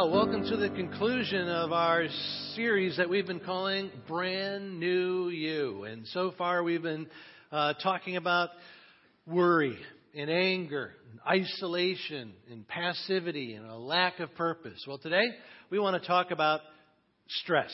Well, welcome to the conclusion of our series that we've been calling Brand New You. And so far we've been uh, talking about worry and anger, and isolation and passivity and a lack of purpose. Well, today we want to talk about stress.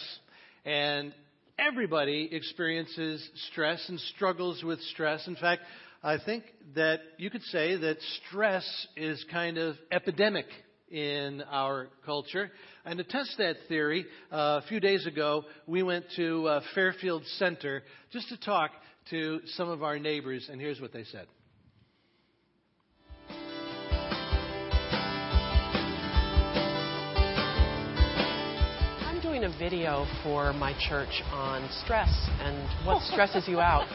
And everybody experiences stress and struggles with stress. In fact, I think that you could say that stress is kind of epidemic in our culture. And to test that theory, uh, a few days ago, we went to uh, Fairfield Center just to talk to some of our neighbors, and here's what they said. I'm doing a video for my church on stress and what stresses you out.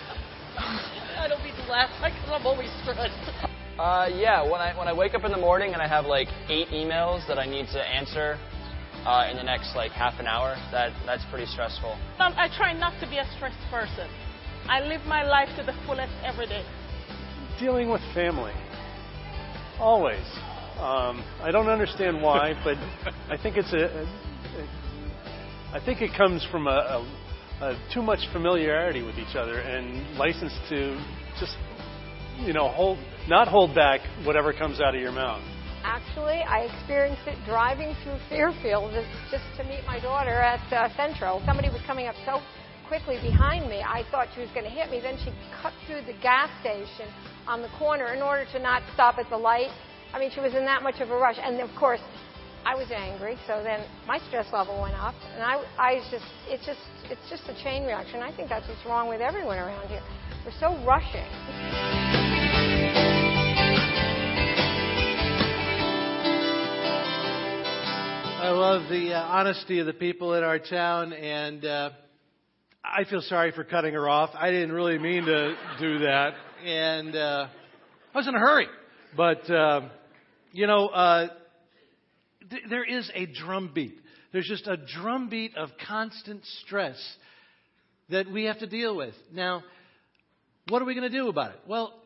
I don't mean to laugh because I'm always stressed. Uh, yeah, when I when I wake up in the morning and I have like eight emails that I need to answer uh, in the next like half an hour, that that's pretty stressful. Um, I try not to be a stressed person. I live my life to the fullest every day. Dealing with family, always. Um, I don't understand why, but I think it's a, a, a I think it comes from a, a, a too much familiarity with each other and license to just you know hold not hold back whatever comes out of your mouth. Actually, I experienced it driving through Fairfield just to meet my daughter at uh, Central. Somebody was coming up so quickly behind me, I thought she was going to hit me. Then she cut through the gas station on the corner in order to not stop at the light. I mean, she was in that much of a rush. And of course, I was angry, so then my stress level went up, and I, I just, it's just, it's just a chain reaction. I think that's what's wrong with everyone around here. We're so rushing. Love the uh, honesty of the people in our town, and uh, I feel sorry for cutting her off. I didn't really mean to do that, and uh, I was in a hurry. But uh, you know, uh, th- there is a drumbeat. There's just a drumbeat of constant stress that we have to deal with. Now, what are we going to do about it? Well,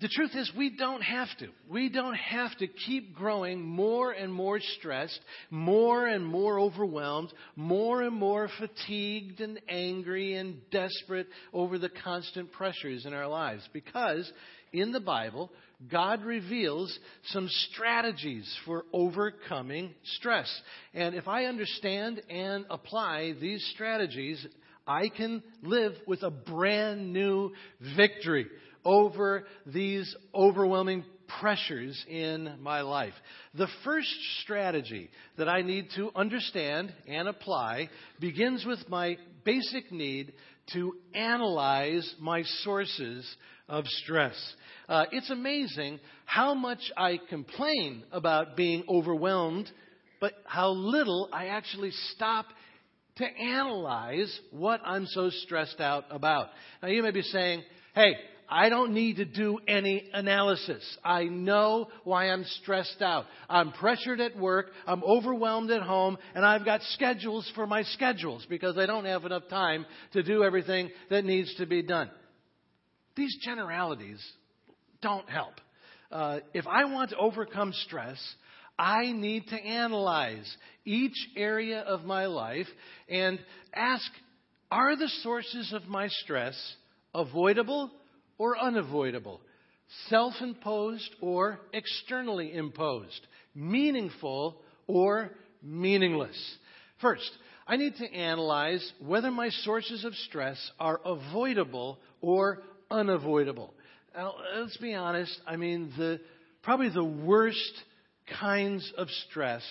the truth is, we don't have to. We don't have to keep growing more and more stressed, more and more overwhelmed, more and more fatigued and angry and desperate over the constant pressures in our lives. Because in the Bible, God reveals some strategies for overcoming stress. And if I understand and apply these strategies, I can live with a brand new victory over these overwhelming pressures in my life. The first strategy that I need to understand and apply begins with my basic need to analyze my sources of stress. Uh, it's amazing how much I complain about being overwhelmed, but how little I actually stop to analyze what I'm so stressed out about. Now, you may be saying, hey, I don't need to do any analysis. I know why I'm stressed out. I'm pressured at work, I'm overwhelmed at home, and I've got schedules for my schedules because I don't have enough time to do everything that needs to be done. These generalities don't help. Uh, if I want to overcome stress, I need to analyze each area of my life and ask are the sources of my stress avoidable or unavoidable, self imposed or externally imposed, meaningful or meaningless. First, I need to analyze whether my sources of stress are avoidable or unavoidable. Now, let's be honest. I mean, the, probably the worst kinds of stress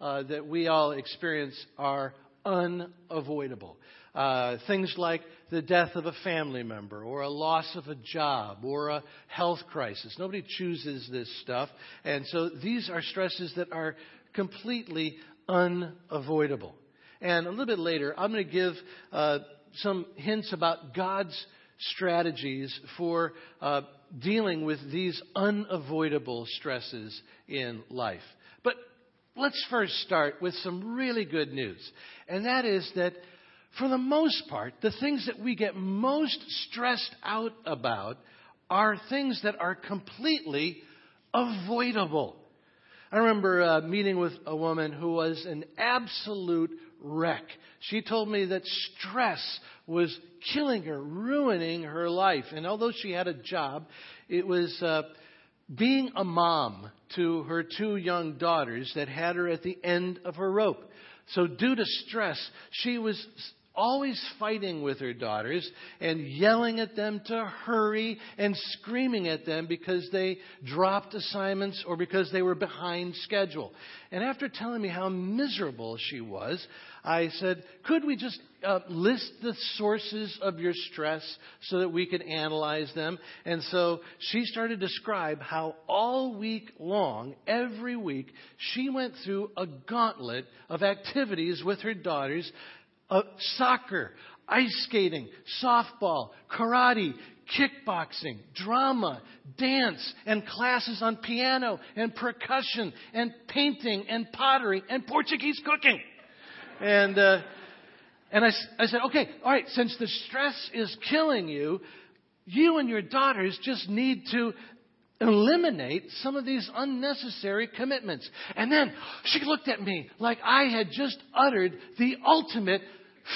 uh, that we all experience are unavoidable. Uh, things like the death of a family member, or a loss of a job, or a health crisis. Nobody chooses this stuff. And so these are stresses that are completely unavoidable. And a little bit later, I'm going to give uh, some hints about God's strategies for uh, dealing with these unavoidable stresses in life. But let's first start with some really good news. And that is that for the most part, the things that we get most stressed out about are things that are completely avoidable. I remember uh, meeting with a woman who was an absolute wreck. She told me that stress was killing her, ruining her life. And although she had a job, it was uh, being a mom to her two young daughters that had her at the end of her rope. So, due to stress, she was always fighting with her daughters and yelling at them to hurry and screaming at them because they dropped assignments or because they were behind schedule. And after telling me how miserable she was, I said, Could we just uh, list the sources of your stress so that we could analyze them? And so she started to describe how all week long, every week, she went through a gauntlet of activities with her daughters uh, soccer, ice skating, softball, karate, kickboxing, drama, dance, and classes on piano and percussion and painting and pottery and Portuguese cooking. And, uh, and I, I said, okay, all right, since the stress is killing you, you and your daughters just need to eliminate some of these unnecessary commitments. And then she looked at me like I had just uttered the ultimate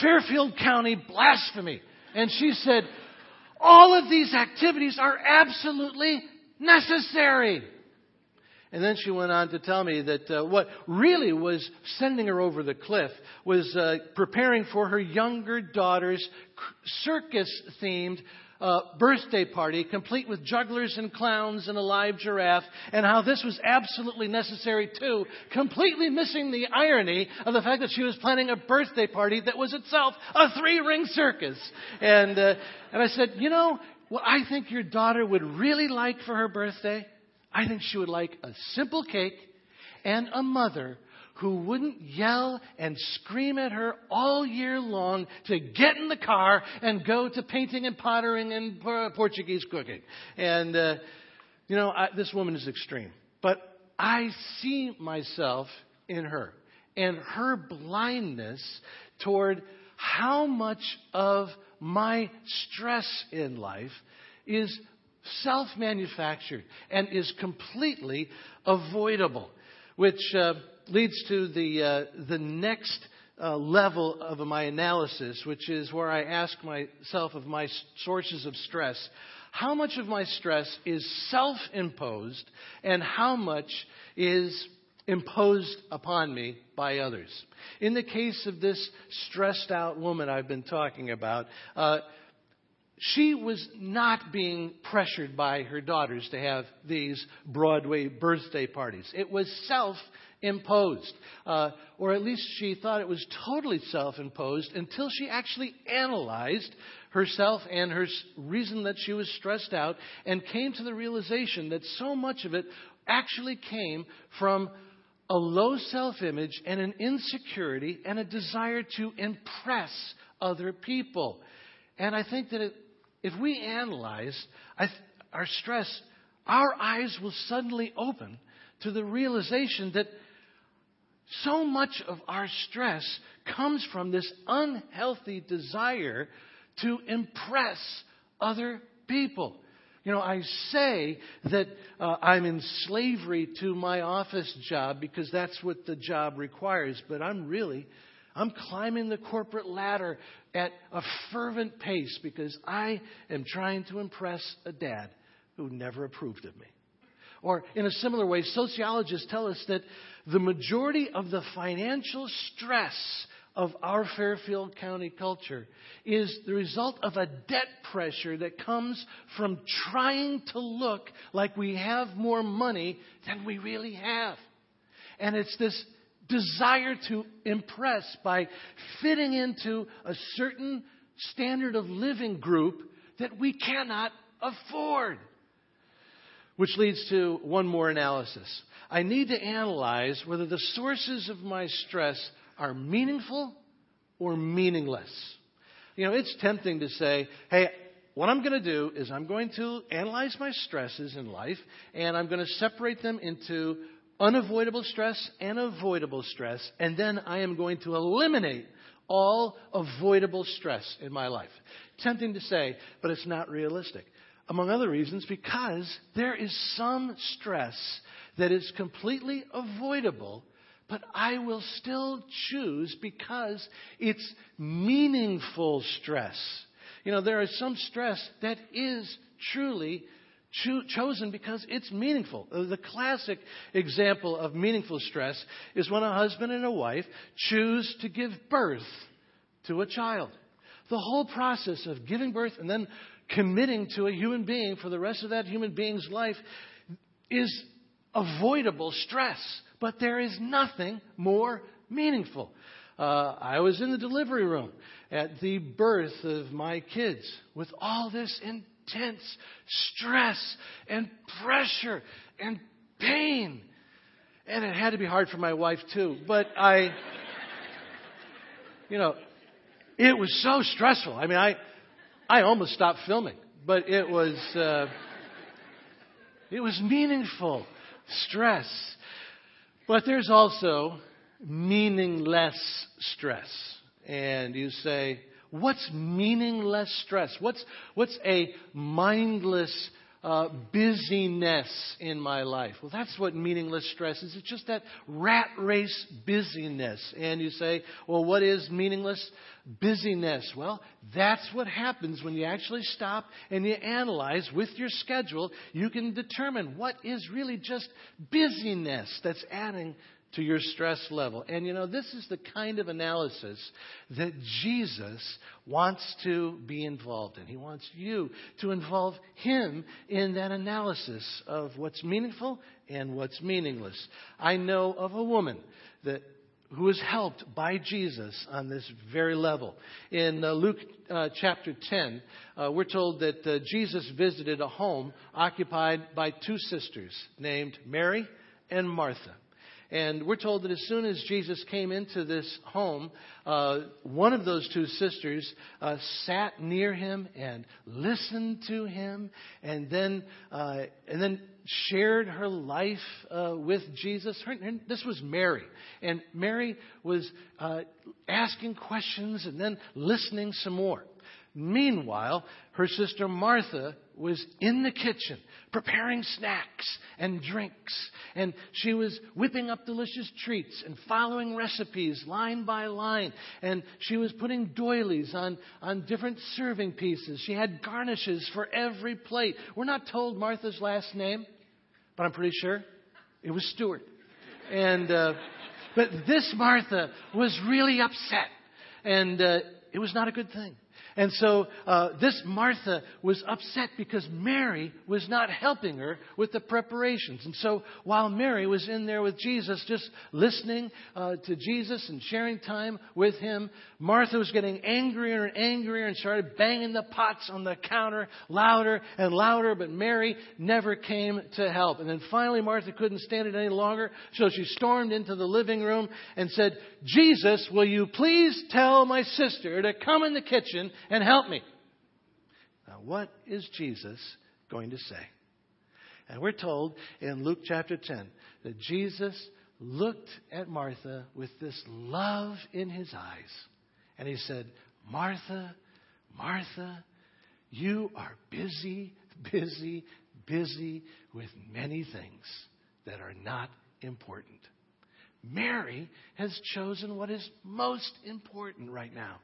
Fairfield County blasphemy. And she said, all of these activities are absolutely necessary. And then she went on to tell me that uh, what really was sending her over the cliff was uh, preparing for her younger daughter's circus themed uh, birthday party, complete with jugglers and clowns and a live giraffe, and how this was absolutely necessary too, completely missing the irony of the fact that she was planning a birthday party that was itself a three ring circus. And, uh, and I said, you know, what I think your daughter would really like for her birthday? I think she would like a simple cake and a mother who wouldn't yell and scream at her all year long to get in the car and go to painting and pottering and Portuguese cooking. And, uh, you know, I, this woman is extreme. But I see myself in her and her blindness toward how much of my stress in life is self manufactured and is completely avoidable, which uh, leads to the, uh, the next uh, level of my analysis, which is where I ask myself of my sources of stress. How much of my stress is self imposed, and how much is imposed upon me by others? In the case of this stressed out woman I've been talking about, uh, she was not being pressured by her daughters to have these Broadway birthday parties. It was self imposed. Uh, or at least she thought it was totally self imposed until she actually analyzed herself and her reason that she was stressed out and came to the realization that so much of it actually came from a low self image and an insecurity and a desire to impress other people. And I think that it, if we analyze our stress, our eyes will suddenly open to the realization that so much of our stress comes from this unhealthy desire to impress other people. You know, I say that uh, I'm in slavery to my office job because that's what the job requires, but I'm really, I'm climbing the corporate ladder at a fervent pace because I am trying to impress a dad who never approved of me. Or in a similar way, sociologists tell us that the majority of the financial stress of our Fairfield County culture is the result of a debt pressure that comes from trying to look like we have more money than we really have. And it's this desire to impress by fitting into a certain standard of living group that we cannot afford. Which leads to one more analysis. I need to analyze whether the sources of my stress are meaningful or meaningless. You know, it's tempting to say, hey, what I'm going to do is I'm going to analyze my stresses in life and I'm going to separate them into unavoidable stress and avoidable stress, and then I am going to eliminate all avoidable stress in my life. Tempting to say, but it's not realistic. Among other reasons, because there is some stress that is completely avoidable, but I will still choose because it's meaningful stress. You know, there is some stress that is truly cho- chosen because it's meaningful. Uh, The classic example of meaningful stress is when a husband and a wife choose to give birth to a child. The whole process of giving birth and then committing to a human being for the rest of that human being's life is avoidable stress, but there is nothing more meaningful. Uh, I was in the delivery room at the birth of my kids with all this intense stress and pressure and pain. And it had to be hard for my wife too, but I, you know, it was so stressful. I mean, I, I almost stopped filming, but it was, uh, it was meaningful stress. But there's also meaningless stress. And you say, what's meaningless stress? What's, what's a mindless uh, busyness in my life? Well, that's what meaningless stress is. It's just that rat race busyness. And you say, well, what is meaningless busyness? Well, that's what happens when you actually stop and you analyze with your schedule. You can determine what is really just busyness that's adding to your stress level. And you know, this is the kind of analysis that Jesus wants to be involved in. He wants you to involve him in that analysis of what's meaningful and what's meaningless. I know of a woman that who was helped by Jesus on this very level. In uh, Luke uh, chapter 10, uh, we're told that uh, Jesus visited a home occupied by two sisters named Mary and Martha. And we're told that as soon as Jesus came into this home, uh, one of those two sisters uh, sat near him and listened to him, and then uh, and then shared her life uh, with Jesus. Her, her- this was Mary, and Mary was uh, asking questions and then listening some more. Meanwhile, her sister Martha was in the kitchen preparing snacks and drinks. And she was whipping up delicious treats and following recipes line by line. And she was putting doilies on, on different serving pieces. She had garnishes for every plate. We're not told Martha's last name, but I'm pretty sure it was Stewart. And, uh, but this Martha was really upset. And uh, it was not a good thing. And so uh, this Martha was upset because Mary was not helping her with the preparations. And so while Mary was in there with Jesus, just listening uh, to Jesus and sharing time with him, Martha was getting angrier and angrier and started banging the pots on the counter louder and louder. But Mary never came to help. And then finally, Martha couldn't stand it any longer, so she stormed into the living room and said, Jesus, will you please tell my sister to come in the kitchen and help me? Now, what is Jesus going to say? And we're told in Luke chapter 10 that Jesus looked at Martha with this love in his eyes. And he said, Martha, Martha, you are busy, busy, busy with many things that are not important. Mary has chosen what is most important right now.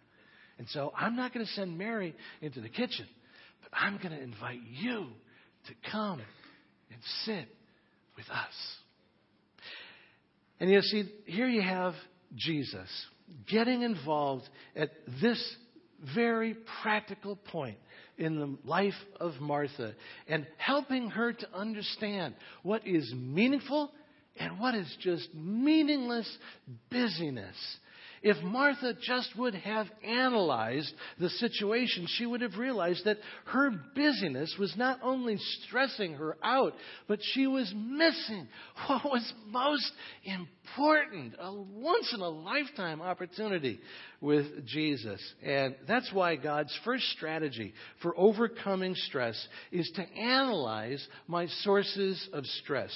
And so I'm not going to send Mary into the kitchen, but I'm going to invite you to come and sit with us. And you see, here you have Jesus getting involved at this very practical point in the life of Martha and helping her to understand what is meaningful and what is just meaningless busyness. If Martha just would have analyzed the situation, she would have realized that her busyness was not only stressing her out, but she was missing what was most important a once in a lifetime opportunity with Jesus. And that's why God's first strategy for overcoming stress is to analyze my sources of stress.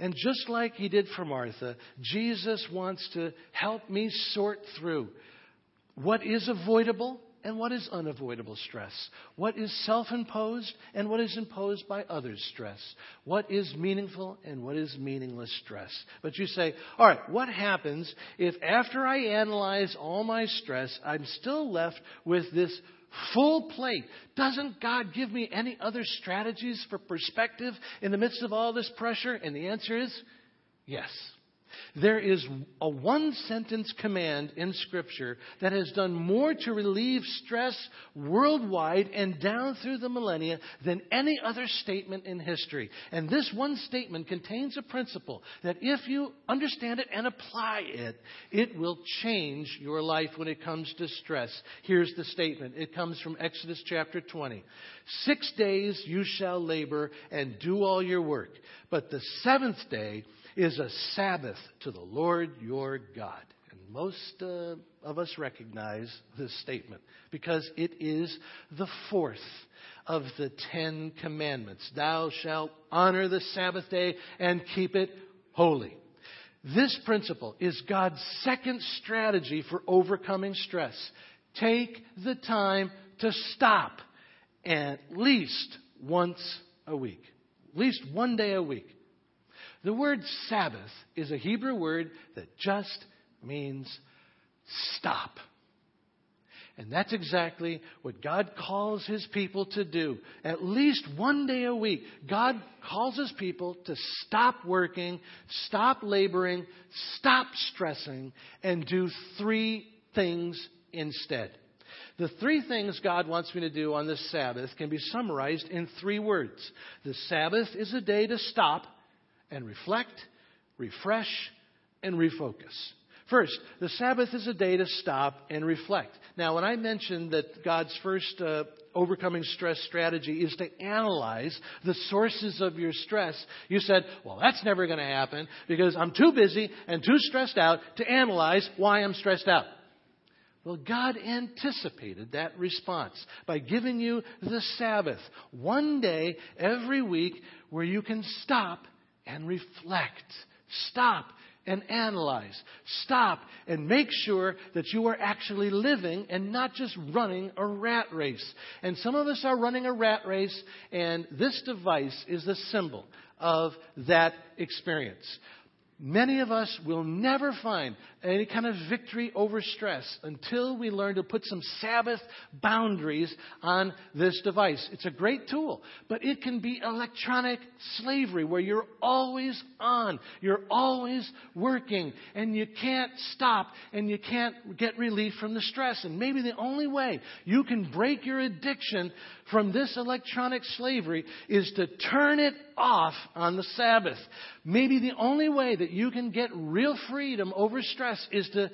And just like he did for Martha, Jesus wants to help me sort through what is avoidable and what is unavoidable stress? What is self imposed and what is imposed by others' stress? What is meaningful and what is meaningless stress? But you say, all right, what happens if after I analyze all my stress, I'm still left with this full plate? Doesn't God give me any other strategies for perspective in the midst of all this pressure? And the answer is yes. There is a one sentence command in Scripture that has done more to relieve stress worldwide and down through the millennia than any other statement in history. And this one statement contains a principle that if you understand it and apply it, it will change your life when it comes to stress. Here's the statement it comes from Exodus chapter 20. Six days you shall labor and do all your work, but the seventh day, is a Sabbath to the Lord your God. And most uh, of us recognize this statement because it is the fourth of the Ten Commandments. Thou shalt honor the Sabbath day and keep it holy. This principle is God's second strategy for overcoming stress. Take the time to stop at least once a week, at least one day a week. The word Sabbath is a Hebrew word that just means stop. And that's exactly what God calls His people to do. At least one day a week, God calls His people to stop working, stop laboring, stop stressing, and do three things instead. The three things God wants me to do on this Sabbath can be summarized in three words. The Sabbath is a day to stop and reflect, refresh, and refocus. First, the Sabbath is a day to stop and reflect. Now, when I mentioned that God's first uh, overcoming stress strategy is to analyze the sources of your stress, you said, well, that's never going to happen because I'm too busy and too stressed out to analyze why I'm stressed out. Well, God anticipated that response by giving you the Sabbath, one day every week where you can stop and reflect. Stop and analyze. Stop and make sure that you are actually living and not just running a rat race. And some of us are running a rat race, and this device is the symbol of that experience. Many of us will never find any kind of victory over stress until we learn to put some Sabbath boundaries on this device. It's a great tool, but it can be electronic slavery where you're always on, you're always working, and you can't stop and you can't get relief from the stress. And maybe the only way you can break your addiction from this electronic slavery is to turn it off on the Sabbath. Maybe the only way that you can get real freedom over stress is to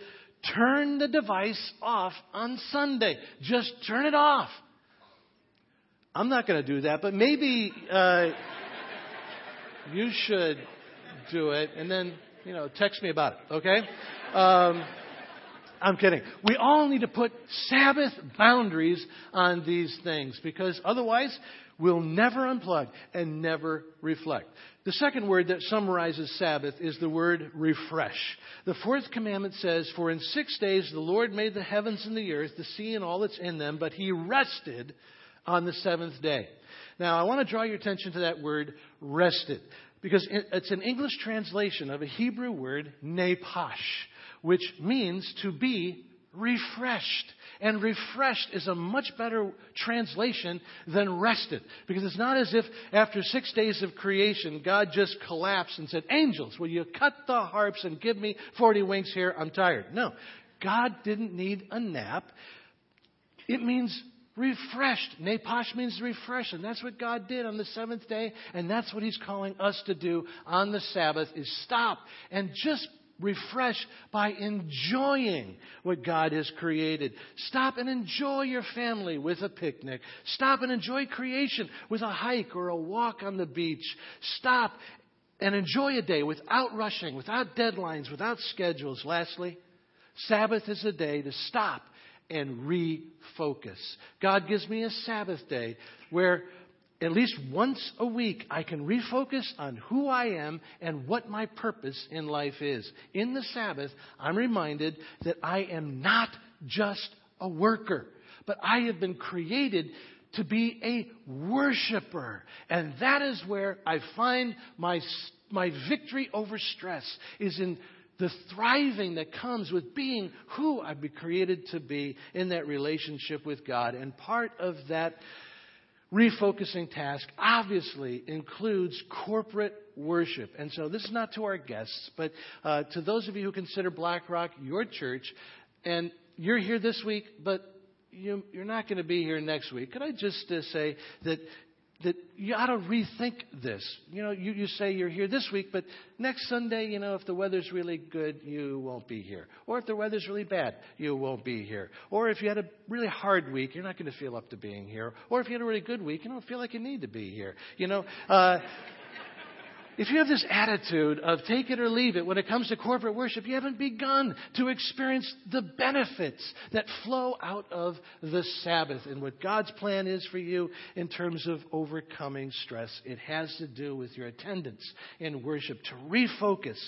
turn the device off on Sunday. Just turn it off. I'm not going to do that, but maybe uh, you should do it and then, you know, text me about it, okay? Um, I'm kidding. We all need to put Sabbath boundaries on these things because otherwise we'll never unplug and never reflect. The second word that summarizes Sabbath is the word refresh. The fourth commandment says, For in six days the Lord made the heavens and the earth, the sea and all that's in them, but he rested on the seventh day. Now, I want to draw your attention to that word rested because it's an English translation of a Hebrew word, napash which means to be refreshed. And refreshed is a much better translation than rested. Because it's not as if after six days of creation, God just collapsed and said, Angels, will you cut the harps and give me 40 winks here? I'm tired. No. God didn't need a nap. It means refreshed. Napash means refresh, and that's what God did on the seventh day, and that's what He's calling us to do on the Sabbath: is stop and just refresh by enjoying what God has created. Stop and enjoy your family with a picnic. Stop and enjoy creation with a hike or a walk on the beach. Stop and enjoy a day without rushing, without deadlines, without schedules. Lastly, Sabbath is a day to stop and refocus. God gives me a Sabbath day where at least once a week, I can refocus on who I am and what my purpose in life is. In the Sabbath, I'm reminded that I am not just a worker, but I have been created to be a worshiper. And that is where I find my, my victory over stress is in the thriving that comes with being who I've been created to be in that relationship with God. And part of that refocusing task obviously includes corporate worship. And so this is not to our guests, but uh, to those of you who consider BlackRock your church, and you're here this week, but you, are not going to be here next week. Could I just uh, say that that you ought to rethink this. You know, you, you say you're here this week, but next Sunday, you know, if the weather's really good, you won't be here. Or if the weather's really bad, you won't be here. Or if you had a really hard week, you're not going to feel up to being here. Or if you had a really good week, you don't feel like you need to be here. You know, uh, if you have this attitude of take it or leave it when it comes to corporate worship, you haven't begun to experience the benefits that flow out of the Sabbath and what God's plan is for you in terms of overcoming stress. It has to do with your attendance in worship to refocus.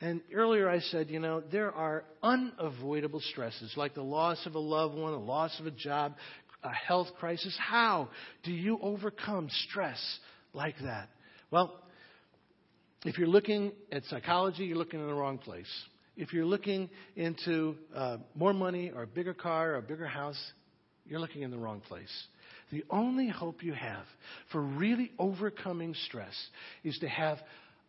And earlier I said, you know, there are unavoidable stresses like the loss of a loved one, the loss of a job, a health crisis. How do you overcome stress like that? Well, if you're looking at psychology, you're looking in the wrong place. If you're looking into uh, more money or a bigger car or a bigger house, you're looking in the wrong place. The only hope you have for really overcoming stress is to have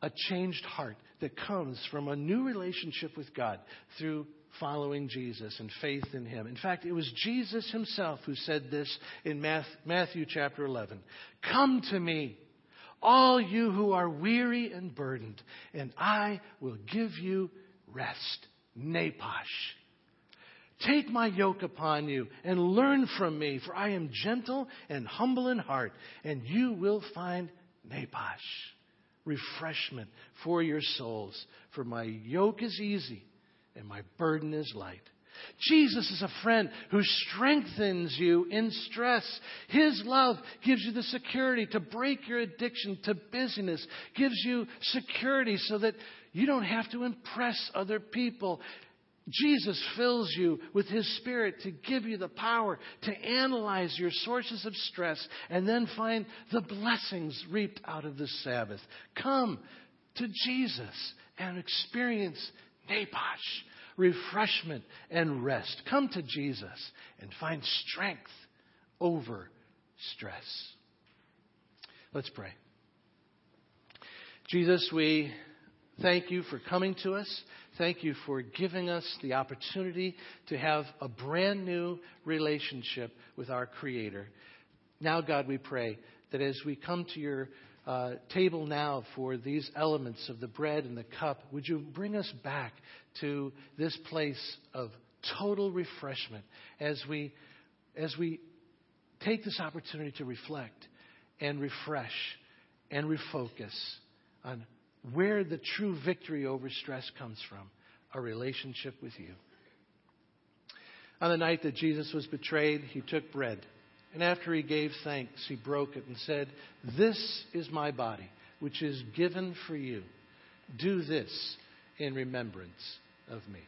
a changed heart that comes from a new relationship with God through following Jesus and faith in Him. In fact, it was Jesus Himself who said this in Matthew chapter 11 Come to me all you who are weary and burdened, and I will give you rest. Napash. Take my yoke upon you and learn from me, for I am gentle and humble in heart, and you will find Napash, refreshment for your souls. For my yoke is easy and my burden is light. Jesus is a friend who strengthens you in stress. His love gives you the security to break your addiction to busyness, gives you security so that you don't have to impress other people. Jesus fills you with His Spirit to give you the power to analyze your sources of stress and then find the blessings reaped out of the Sabbath. Come to Jesus and experience Napash refreshment and rest. Come to Jesus and find strength over stress. Let's pray. Jesus, we thank you for coming to us. Thank you for giving us the opportunity to have a brand new relationship with our Creator. Now, God, we pray that as we come to your uh, table now for these elements of the bread and the cup, would you bring us back to this place of total refreshment as we, as we take this opportunity to reflect and refresh and refocus on where the true victory over stress comes from a relationship with you. On the night that Jesus was betrayed, he took bread. And after he gave thanks, he broke it and said, This is my body, which is given for you. Do this in remembrance of me.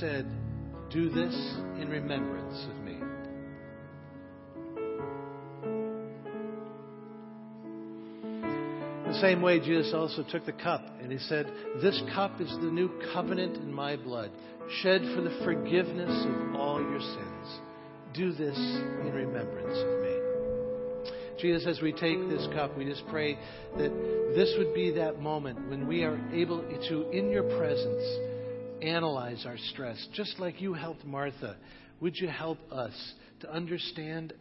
Said, Do this in remembrance of me. The same way, Jesus also took the cup and he said, This cup is the new covenant in my blood, shed for the forgiveness of all your sins. Do this in remembrance of me. Jesus, as we take this cup, we just pray that this would be that moment when we are able to, in your presence, analyze our stress, just like you helped Martha. Would you help us to understand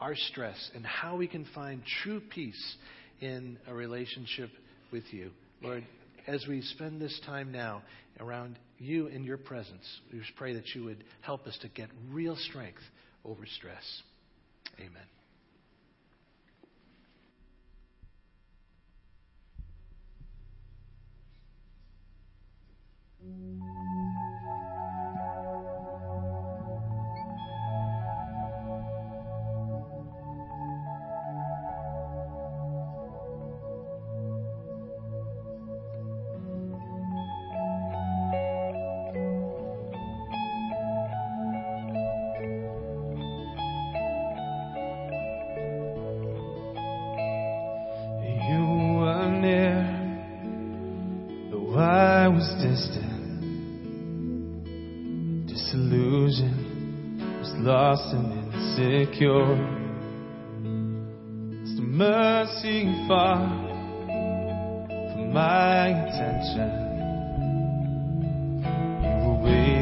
our stress and how we can find true peace in a relationship with you? Lord, as we spend this time now around you in your presence, we just pray that you would help us to get real strength over stress. Amen. うん。Disillusion was lost and insecure. It's the mercy far from my attention. You were waiting